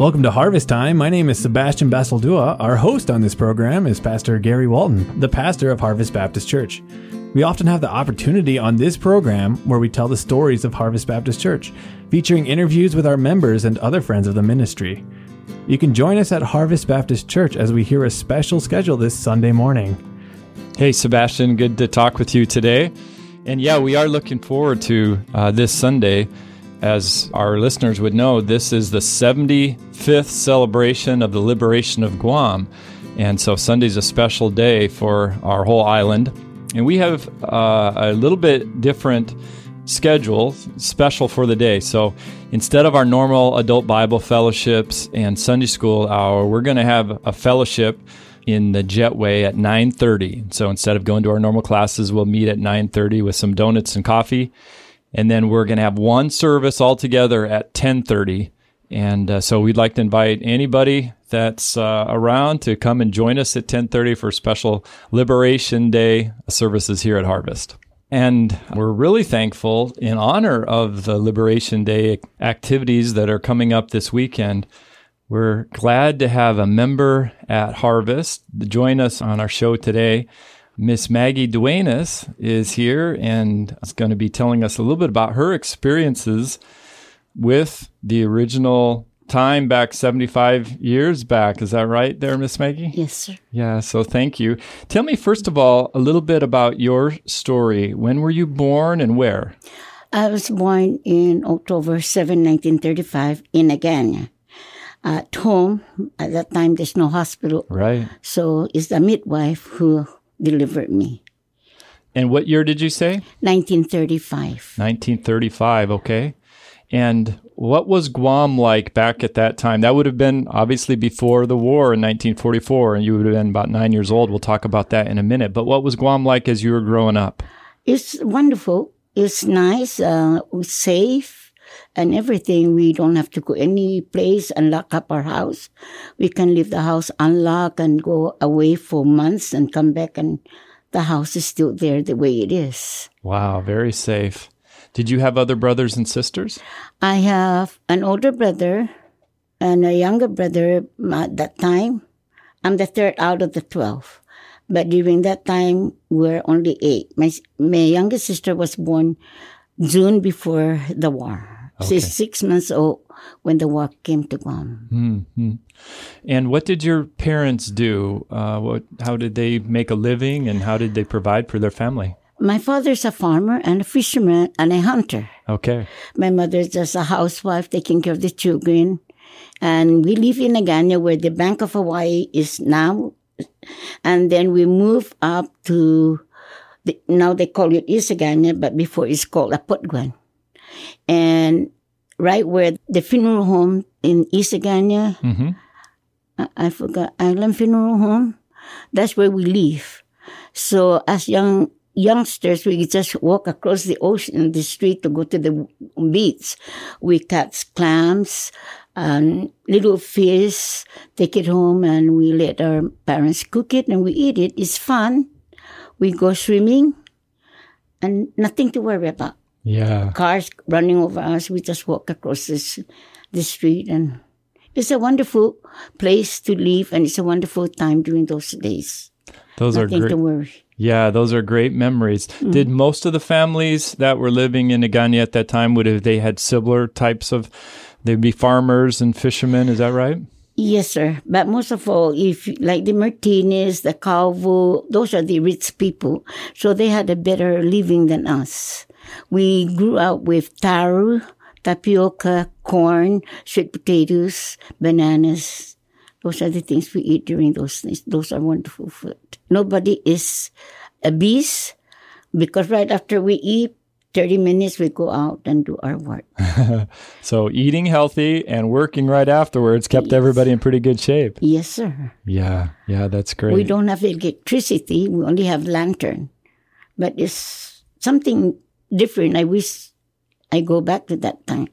Welcome to Harvest Time. My name is Sebastian Basildua. Our host on this program is Pastor Gary Walton, the pastor of Harvest Baptist Church. We often have the opportunity on this program where we tell the stories of Harvest Baptist Church, featuring interviews with our members and other friends of the ministry. You can join us at Harvest Baptist Church as we hear a special schedule this Sunday morning. Hey, Sebastian, good to talk with you today. And yeah, we are looking forward to uh, this Sunday. As our listeners would know, this is the 75th celebration of the liberation of Guam. And so Sunday's a special day for our whole island. And we have uh, a little bit different schedule, special for the day. So instead of our normal adult Bible fellowships and Sunday school hour, we're going to have a fellowship in the jetway at 9.30 so instead of going to our normal classes we'll meet at 9.30 with some donuts and coffee and then we're going to have one service all together at 10.30 and uh, so we'd like to invite anybody that's uh, around to come and join us at 10.30 for special liberation day services here at harvest. And we're really thankful in honor of the liberation day activities that are coming up this weekend. We're glad to have a member at harvest join us on our show today Miss Maggie Duenas is here and is going to be telling us a little bit about her experiences with the original time back 75 years back. Is that right there, Miss Maggie? Yes, sir. Yeah, so thank you. Tell me, first of all, a little bit about your story. When were you born and where? I was born in October 7, 1935, in Agana. At home, at that time, there's no hospital. Right. So it's the midwife who delivered me. And what year did you say? 1935. 1935, okay. And what was Guam like back at that time? That would have been obviously before the war in 1944, and you would have been about nine years old. We'll talk about that in a minute. But what was Guam like as you were growing up? It's wonderful. It's nice, uh, safe, and everything. We don't have to go any place and lock up our house. We can leave the house unlocked and go away for months and come back and the house is still there the way it is. Wow, very safe. Did you have other brothers and sisters? I have an older brother and a younger brother at that time. I'm the third out of the 12. But during that time, we're only eight. My, my youngest sister was born June before the war. Okay. She's six months old when the war came to Guam. Mm-hmm. And what did your parents do? Uh, what, how did they make a living and how did they provide for their family? My father's a farmer and a fisherman and a hunter. Okay. My mother's just a housewife taking care of the children. And we live in Agana where the Bank of Hawaii is now. And then we move up to, the, now they call it Isagana, but before it's called Apotguan. And right where the funeral home in Isagana, mm-hmm. I, I forgot, Island Funeral Home, that's where we live. So as young youngsters, we just walk across the ocean, the street to go to the beach. We catch clams and little fish, take it home, and we let our parents cook it and we eat it. It's fun. We go swimming and nothing to worry about. Yeah. Cars running over us. We just walk across this, the street and it's a wonderful place to live and it's a wonderful time during those days. Those Nothing are great. To worry. Yeah, those are great memories. Mm. Did most of the families that were living in Agana at that time would have they had similar types of they'd be farmers and fishermen, is that right? Yes, sir. But most of all, if like the Martinez, the Calvo, those are the rich people. So they had a better living than us. We grew up with taro, tapioca, corn, sweet potatoes, bananas. Those are the things we eat during those days. Those are wonderful food. Nobody is obese because right after we eat, 30 minutes we go out and do our work. so eating healthy and working right afterwards kept yes. everybody in pretty good shape. Yes, sir. Yeah, yeah, that's great. We don't have electricity, we only have lantern. But it's something different. I wish I go back to that time.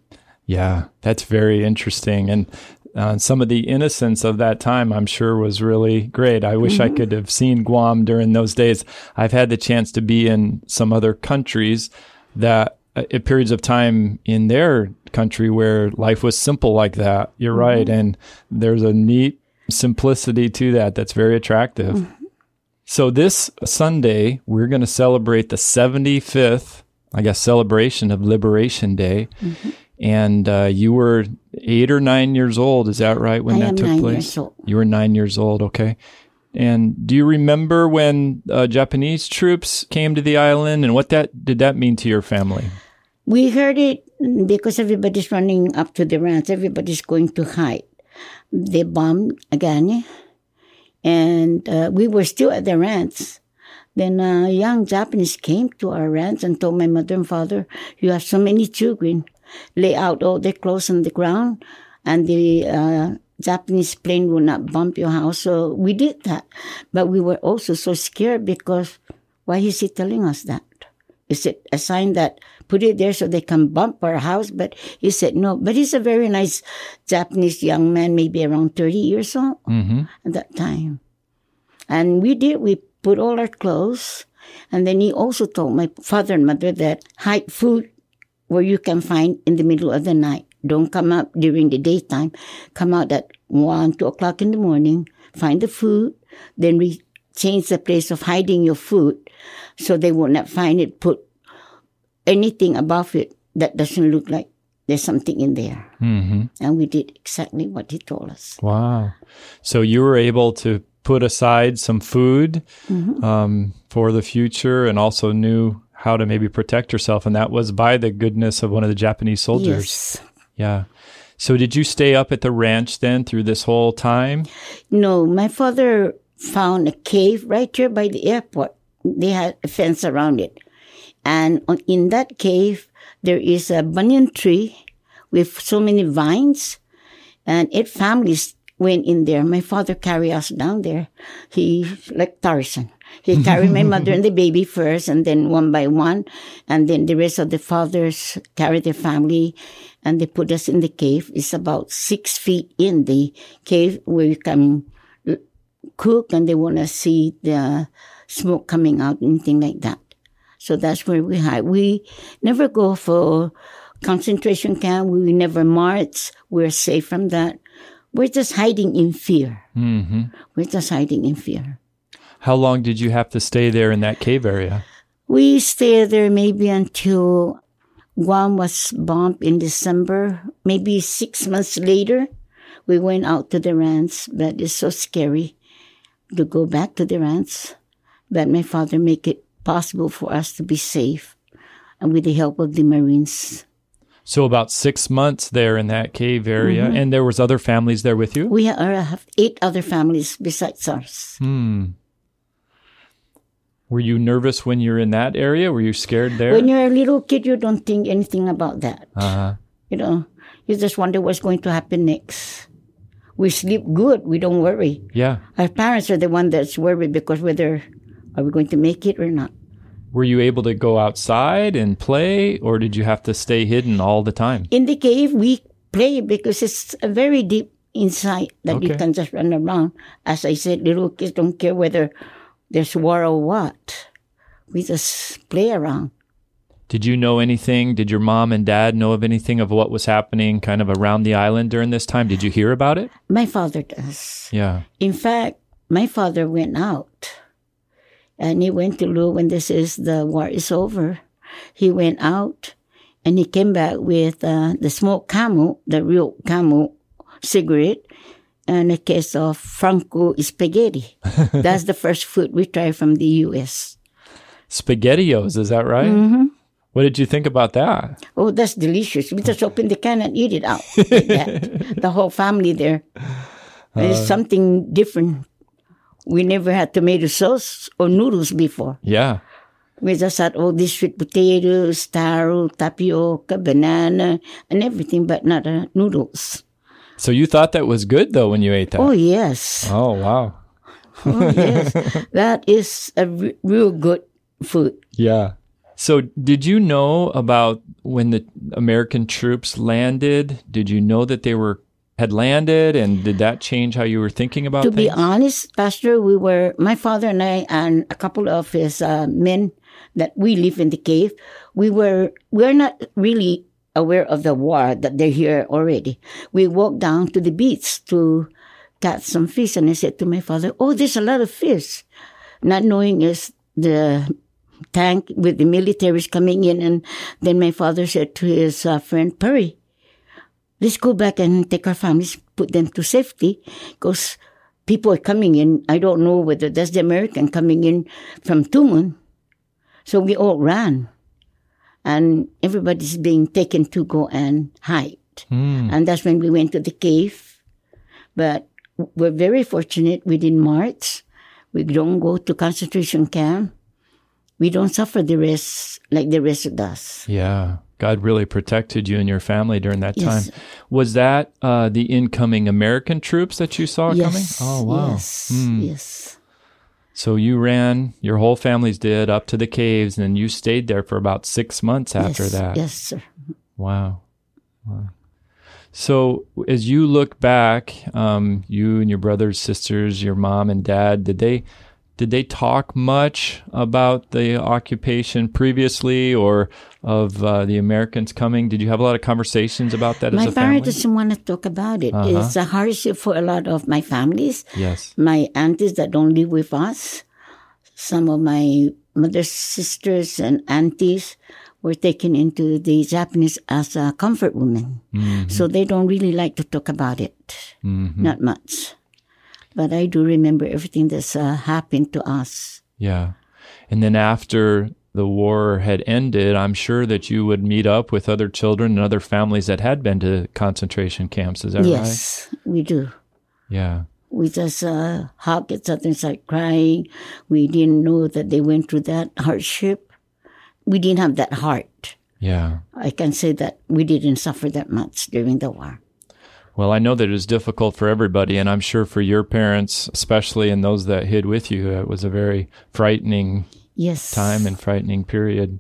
Yeah, that's very interesting. And uh, some of the innocence of that time, I'm sure, was really great. I wish mm-hmm. I could have seen Guam during those days. I've had the chance to be in some other countries that uh, periods of time in their country where life was simple like that. You're right. And there's a neat simplicity to that that's very attractive. So this Sunday, we're going to celebrate the 75th, I guess, celebration of Liberation Day. And uh, you were eight or nine years old. Is that right when I that took nine place? years old. You were nine years old. Okay. And do you remember when uh, Japanese troops came to the island and what that did that mean to your family? We heard it because everybody's running up to the ranch. Everybody's going to hide. They bombed Agana, and uh, we were still at the ranch. Then a young Japanese came to our ranch and told my mother and father, "You have so many children. Lay out all their clothes on the ground, and the uh, Japanese plane will not bump your house." So we did that, but we were also so scared because why is he telling us that? Is it a sign that put it there so they can bump our house? But he said no. But he's a very nice Japanese young man, maybe around 30 years old Mm-hmm. at that time. And we did, we put all our clothes. And then he also told my father and mother that hide food where you can find in the middle of the night. Don't come out during the daytime. Come out at one, two o'clock in the morning, find the food, then we change the place of hiding your food so they will not find it. Put anything above it that doesn't look like there's something in there. Mm-hmm. And we did exactly what he told us. Wow. So you were able to put aside some food um, for the future and also knew how to maybe protect yourself. And that was by the goodness of one of the Japanese soldiers. Yes. Yeah. So did you stay up at the ranch then through this whole time? No, my father found a cave right here by the airport. They had a fence around it. And on, in that cave, there is a banyan tree with so many vines. And eight families went in there. My father carried us down there. He, like Tarzan. He carried my mother and the baby first, and then one by one. And then the rest of the fathers carried their family, and they put us in the cave. It's about six feet in the cave where you can cook and they want to see the smoke coming out, anything like that. So that's where we hide. We never go for concentration camp. We never march. We're safe from that. We're just hiding in fear. Mm-hmm. We're just hiding in fear. How long did you have to stay there in that cave area? We stayed there maybe until Guam was bombed in December. Maybe six months later, we went out to the ranch, but it's so scary to go back to the ranch. But my father make it possible for us to be safe, and with the help of the Marines. So about six months there in that cave area, and there was other families there with you. We are, have eight other families besides ours. Hmm. Were you nervous when you're in that area? Were you scared there? When you're a little kid, you don't think anything about that. uh-huh. You know, you just wonder what's going to happen next. We sleep good. We don't worry. Yeah. Our parents are the one that's worried because whether are we going to make it or not. Were you able to go outside and play, or did you have to stay hidden all the time? In the cave, we play because it's a very deep inside that you Okay. can just run around. As I said, little kids don't care whether there's war or what. We just play around. Did you know anything? Did your mom and dad know of anything of what was happening kind of around the island during this time? Did you hear about it? My father does. Yeah. In fact, my father went out and he went to look when this is the war is over. He went out and he came back with uh, the smoked camel, the real camel cigarette, and a case of Franco spaghetti. That's the first food we tried from the U.S. Spaghettios, is that right? Mm-hmm. What did you think about that? Oh, that's delicious. We just open the can and eat it out. like the whole family there. It's something different. We never had tomato sauce or noodles before. Yeah. We just had all these sweet potatoes, taro, tapioca, banana, and everything, but not uh, noodles. So you thought that was good though when you ate that? Oh, yes. Oh, wow. Oh, yes. that is a re- real good food. Yeah. So did you know about when the American troops landed? Did you know that they were had landed and did that change how you were thinking about To be honest, Pastor, we were, my father and I, and a couple of his uh, men that we live in the cave. We were we're not really aware of the war that they're here already. We walked down to the beach to catch some fish, and I said to my father, "Oh, there's a lot of fish," not knowing is the tank with the militaries coming in, and then my father said to his uh, friend Perry, "Let's go back and take our families, put them to safety, because." People are coming in. I don't know whether that's the American coming in from Tumon. So we all ran and everybody's being taken to go and hide. Hmm. And that's when we went to the cave. But we're very fortunate we didn't march. We don't go to concentration camp. We don't suffer the rest like the rest does. Yeah. God really protected you and your family during that Yes. time. Was that uh, the incoming American troops that you saw coming? Oh, wow. Yes. Hmm. Yes. So you ran, your whole family's did, up to the caves, and you stayed there for about six months after yes. that. Yes, sir. Wow. Wow. So as you look back, um, you and your brothers, sisters, your mom and dad, did they did they talk much about the occupation previously or of uh, the Americans coming? Did you have a lot of conversations about that My as a family? parents doesn't want to talk about it. Uh-huh. It's a hardship for a lot of my families. Yes. my aunties that don't live with us, some of my mother's sisters and aunties were taken into the Japanese as a comfort woman. So they don't really like to talk about it. Not much. But I do remember everything that's uh, happened to us. Yeah. And then after the war had ended, I'm sure that you would meet up with other children and other families that had been to concentration camps. Is that right? yes, we do. Yeah. We just uh, hug each other and start crying. We didn't know that they went through that hardship. We didn't have that heart. Yeah. I can say that we didn't suffer that much during the war. Well, I know that it was difficult for everybody, and I'm sure for your parents, especially and those that hid with you, it was a very frightening Yes. time and frightening period.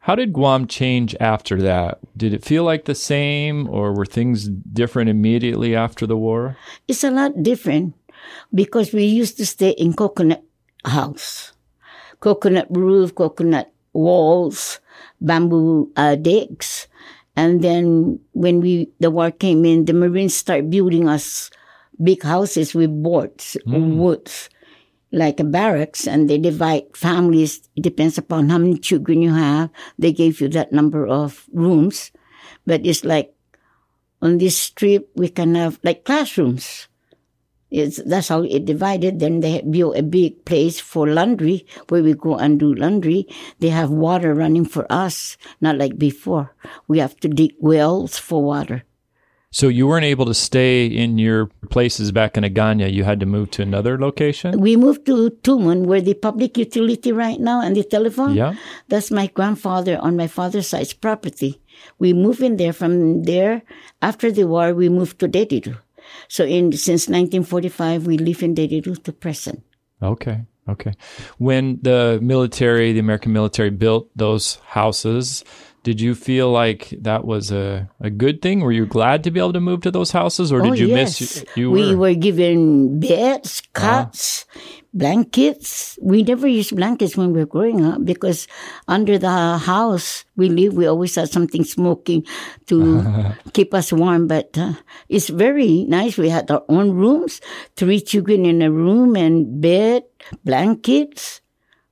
How did Guam change after that? Did it feel like the same, or were things different immediately after the war? It's a lot different because we used to stay in coconut house, coconut roof, coconut walls, bamboo uh, decks, and then when we the war came in, the Marines start building us big houses with boards, hmm. woods, like a barracks, and they divide families. It depends upon how many children you have. They gave you that number of rooms, but it's like on this strip we can have like classrooms. It's, that's how it divided. Then they built a big place for laundry where we go and do laundry. They have water running for us, not like before. We have to dig wells for water. So you weren't able to stay in your places back in Agana. You had to move to another location? We moved to Tumon, where the public utility right now and the telephone. Yeah. That's my grandfather on my father's side's property. We moved in there. From there, after the war, we moved to Dededo. So in since 1945, we live in Dededo to present. Okay. Okay. When the military, the American military built those houses, did you feel like that was a, a good thing? Were you glad to be able to move to those houses or did oh, you yes. miss you we were were given beds, cots, blankets. We never used blankets when we were growing up because under the house we live, we always had something smoking to keep us warm. But uh, it's very nice. We had our own rooms, three children in a room and bed, blankets.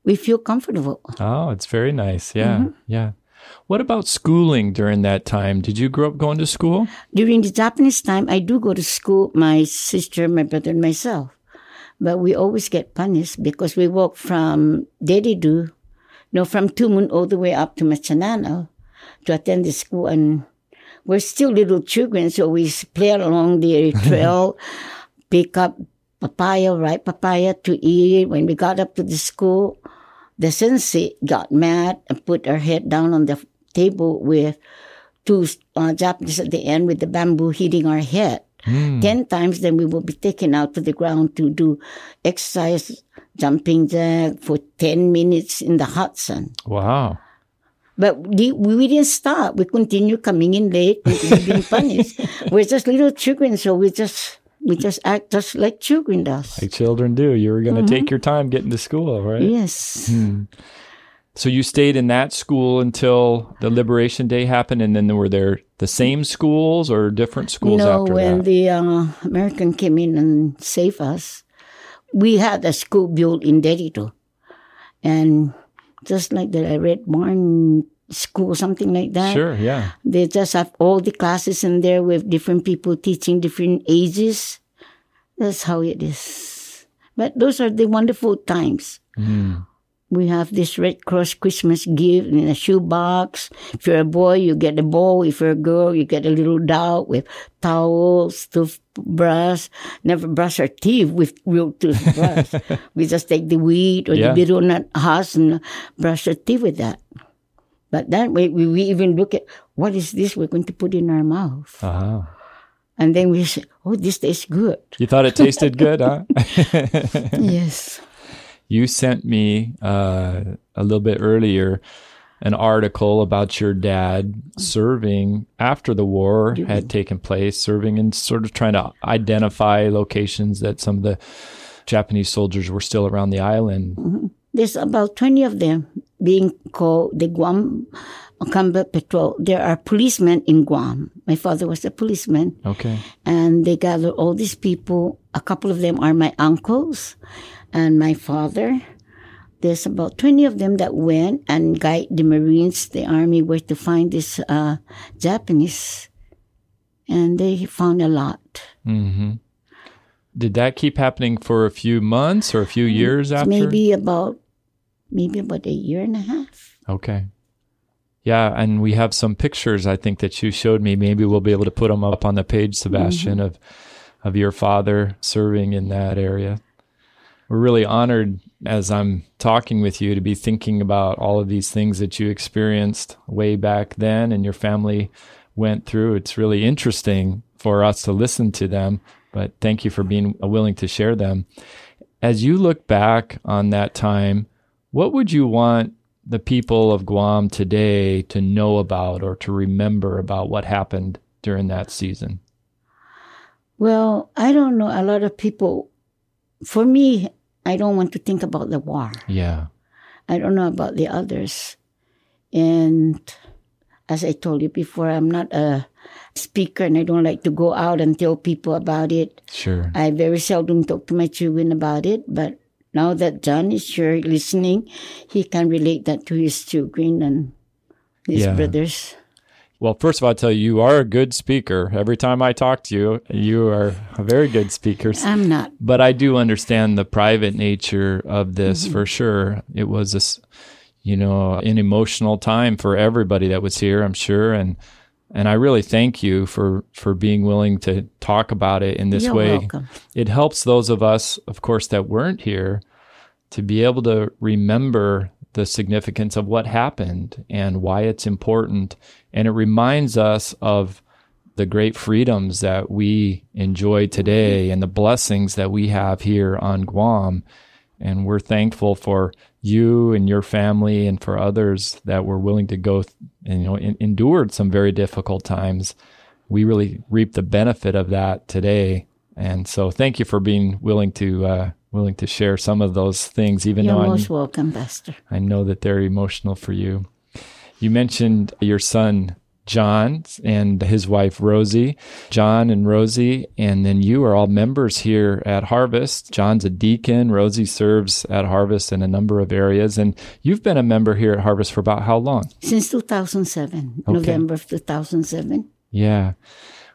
We feel comfortable. Oh, it's very nice. Yeah. Mm-hmm. Yeah. What about schooling during that time? Did you grow up going to school? During the Japanese time, I do go to school, my sister, my brother, and myself. But we always get punished because we walk from Dededo, no, from Tumon all the way up to Machanano to attend the school. And we're still little children, so we play along the trail, pick up papaya, ripe papaya to eat. When we got up to the school, the sensei got mad and put her head down on the table with two uh, Japanese at the end with the bamboo hitting our head. Ten times, then we will be taken out to the ground to do exercise, jumping jack for 10 minutes in the hot sun. Wow. But we didn't stop. We continue coming in late, continue being punished. We're just little children, so we just we just act just like children does. Like children do. You were going to Mm-hmm. take your time getting to school, right? Yes. So you stayed in that school until the Liberation Day happened, and then were there the same schools or different schools no, after when the uh, American came in and saved us, we had a school built in Derrito. And just like the Red Barn School, something like that. Sure, yeah. They just have all the classes in there with different people teaching different ages. That's how it is. But those are the wonderful times. Mm. We have this Red Cross Christmas gift in a shoebox. If you're a boy, you get a bowl. If you're a girl, you get a little doll with towels, toothbrush. Never brush our teeth with real toothbrush. we just take the weed or Yeah. the betel nut husk and brush our teeth with that. But that way, we, we even look at what is this we're going to put in our mouth. Uh-huh. And then we say, oh, this tastes good. You thought it tasted good, huh? yes. You sent me uh, a little bit earlier an article about your dad serving after the war had taken place, serving and sort of trying to identify locations that some of the Japanese soldiers were still around the island. There's about 20 of them being called the Guam Combat Patrol. There are policemen in Guam. My father was a policeman. Okay. And they gather all these people. A couple of them are my uncles and my father. There's about 20 of them that went and guide the Marines, the Army, where to find this uh, Japanese. And they found a lot. Mm-hmm. Did that keep happening for a few months or a few years after? Maybe about, maybe about a year and a half. Okay. Yeah, and we have some pictures I think that you showed me. Maybe we'll be able to put them up on the page, Sebastian, of of your father serving in that area. We're really honored as I'm talking with you to be thinking about all of these things that you experienced way back then and your family went through. It's really interesting for us to listen to them, but thank you for being willing to share them. As you look back on that time, what would you want the people of Guam today to know about or to remember about what happened during that season? Well, I don't know. A lot of people, for me, I don't want to think about the war. Yeah. I don't know about the others. And as I told you before, I'm not a speaker and I don't like to go out and tell people about it. Sure. I very seldom talk to my children about it, but now that John is here listening, he can relate that to his children and his Yeah. brothers. Well, first of all, I'll tell you, you are a good speaker. Every time I talk to you, you are a very good speaker. I'm not. But I do understand the private nature of this mm-hmm. for sure. It was this, you know, an emotional time for everybody that was here, I'm sure. And and I really thank you for for being willing to talk about it in this You're way. welcome. It helps those of us, of course, that weren't here to be able to remember the significance of what happened and why it's important. And it reminds us of the great freedoms that we enjoy today and the blessings that we have here on Guam. And we're thankful for you and your family and for others that were willing to go and, you know, en- endured some very difficult times. We really reap the benefit of that today. And so thank you for being willing to, uh, willing to share some of those things, even You're though I'm, most welcome, Pastor. I know that they're emotional for you. You mentioned your son, John, and his wife, Rosie. John and Rosie, and then you are all members here at Harvest. John's a deacon. Rosie serves at Harvest in a number of areas. And you've been a member here at Harvest for about how long? Since 2007, Okay. November of 2007. Yeah.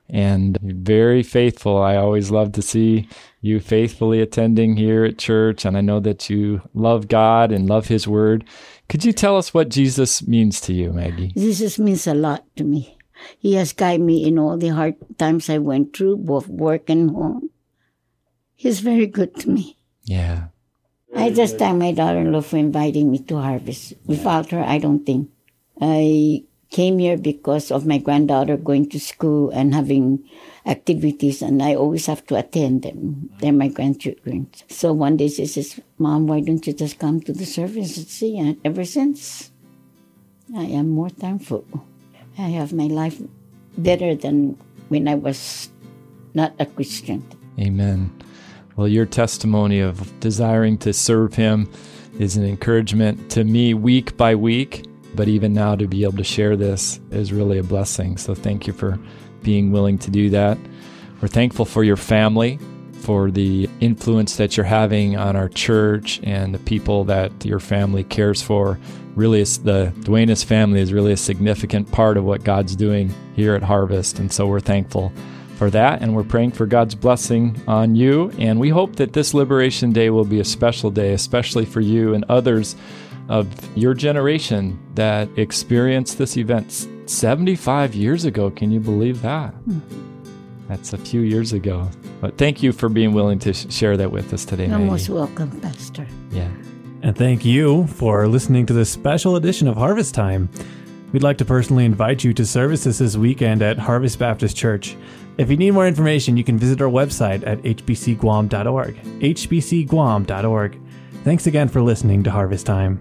And very faithful. I always love to see you faithfully attending here at church. And I know that you love God and love His Word. Could you tell us what Jesus means to you, Maggie? Jesus means a lot to me. He has guided me in all the hard times I went through, both work and home. He's very good to me. Yeah. I just thank my daughter-in-law for inviting me to Harvest. Without her, I don't think. I came here because of my granddaughter going to school and having activities, and I always have to attend them. They're my grandchildren. So one day she says, Mom, why don't you just come to the service and see? And ever since, I am more thankful. I have my life better than when I was not a Christian. Amen. Well, your testimony of desiring to serve Him is an encouragement to me week by week, but even now to be able to share this is really a blessing. So thank you for being willing to do that. We're thankful for your family, for the influence that you're having on our church and the people that your family cares for. Really, the Duenas family is really a significant part of what God's doing here at Harvest. And so we're thankful for that. And we're praying for God's blessing on you. And we hope that this Liberation Day will be a special day, especially for you and others of your generation that experienced this event 75 years ago. Can you believe that? Hmm. That's a few years ago. But thank you for being willing to sh- share that with us today. You're Maggie. most welcome, Pastor. Yeah. And thank you for listening to this special edition of Harvest Time. We'd like to personally invite you to services this weekend at Harvest Baptist Church. If you need more information, you can visit our website at hbcguam.org. hbcguam.org. Thanks again for listening to Harvest Time.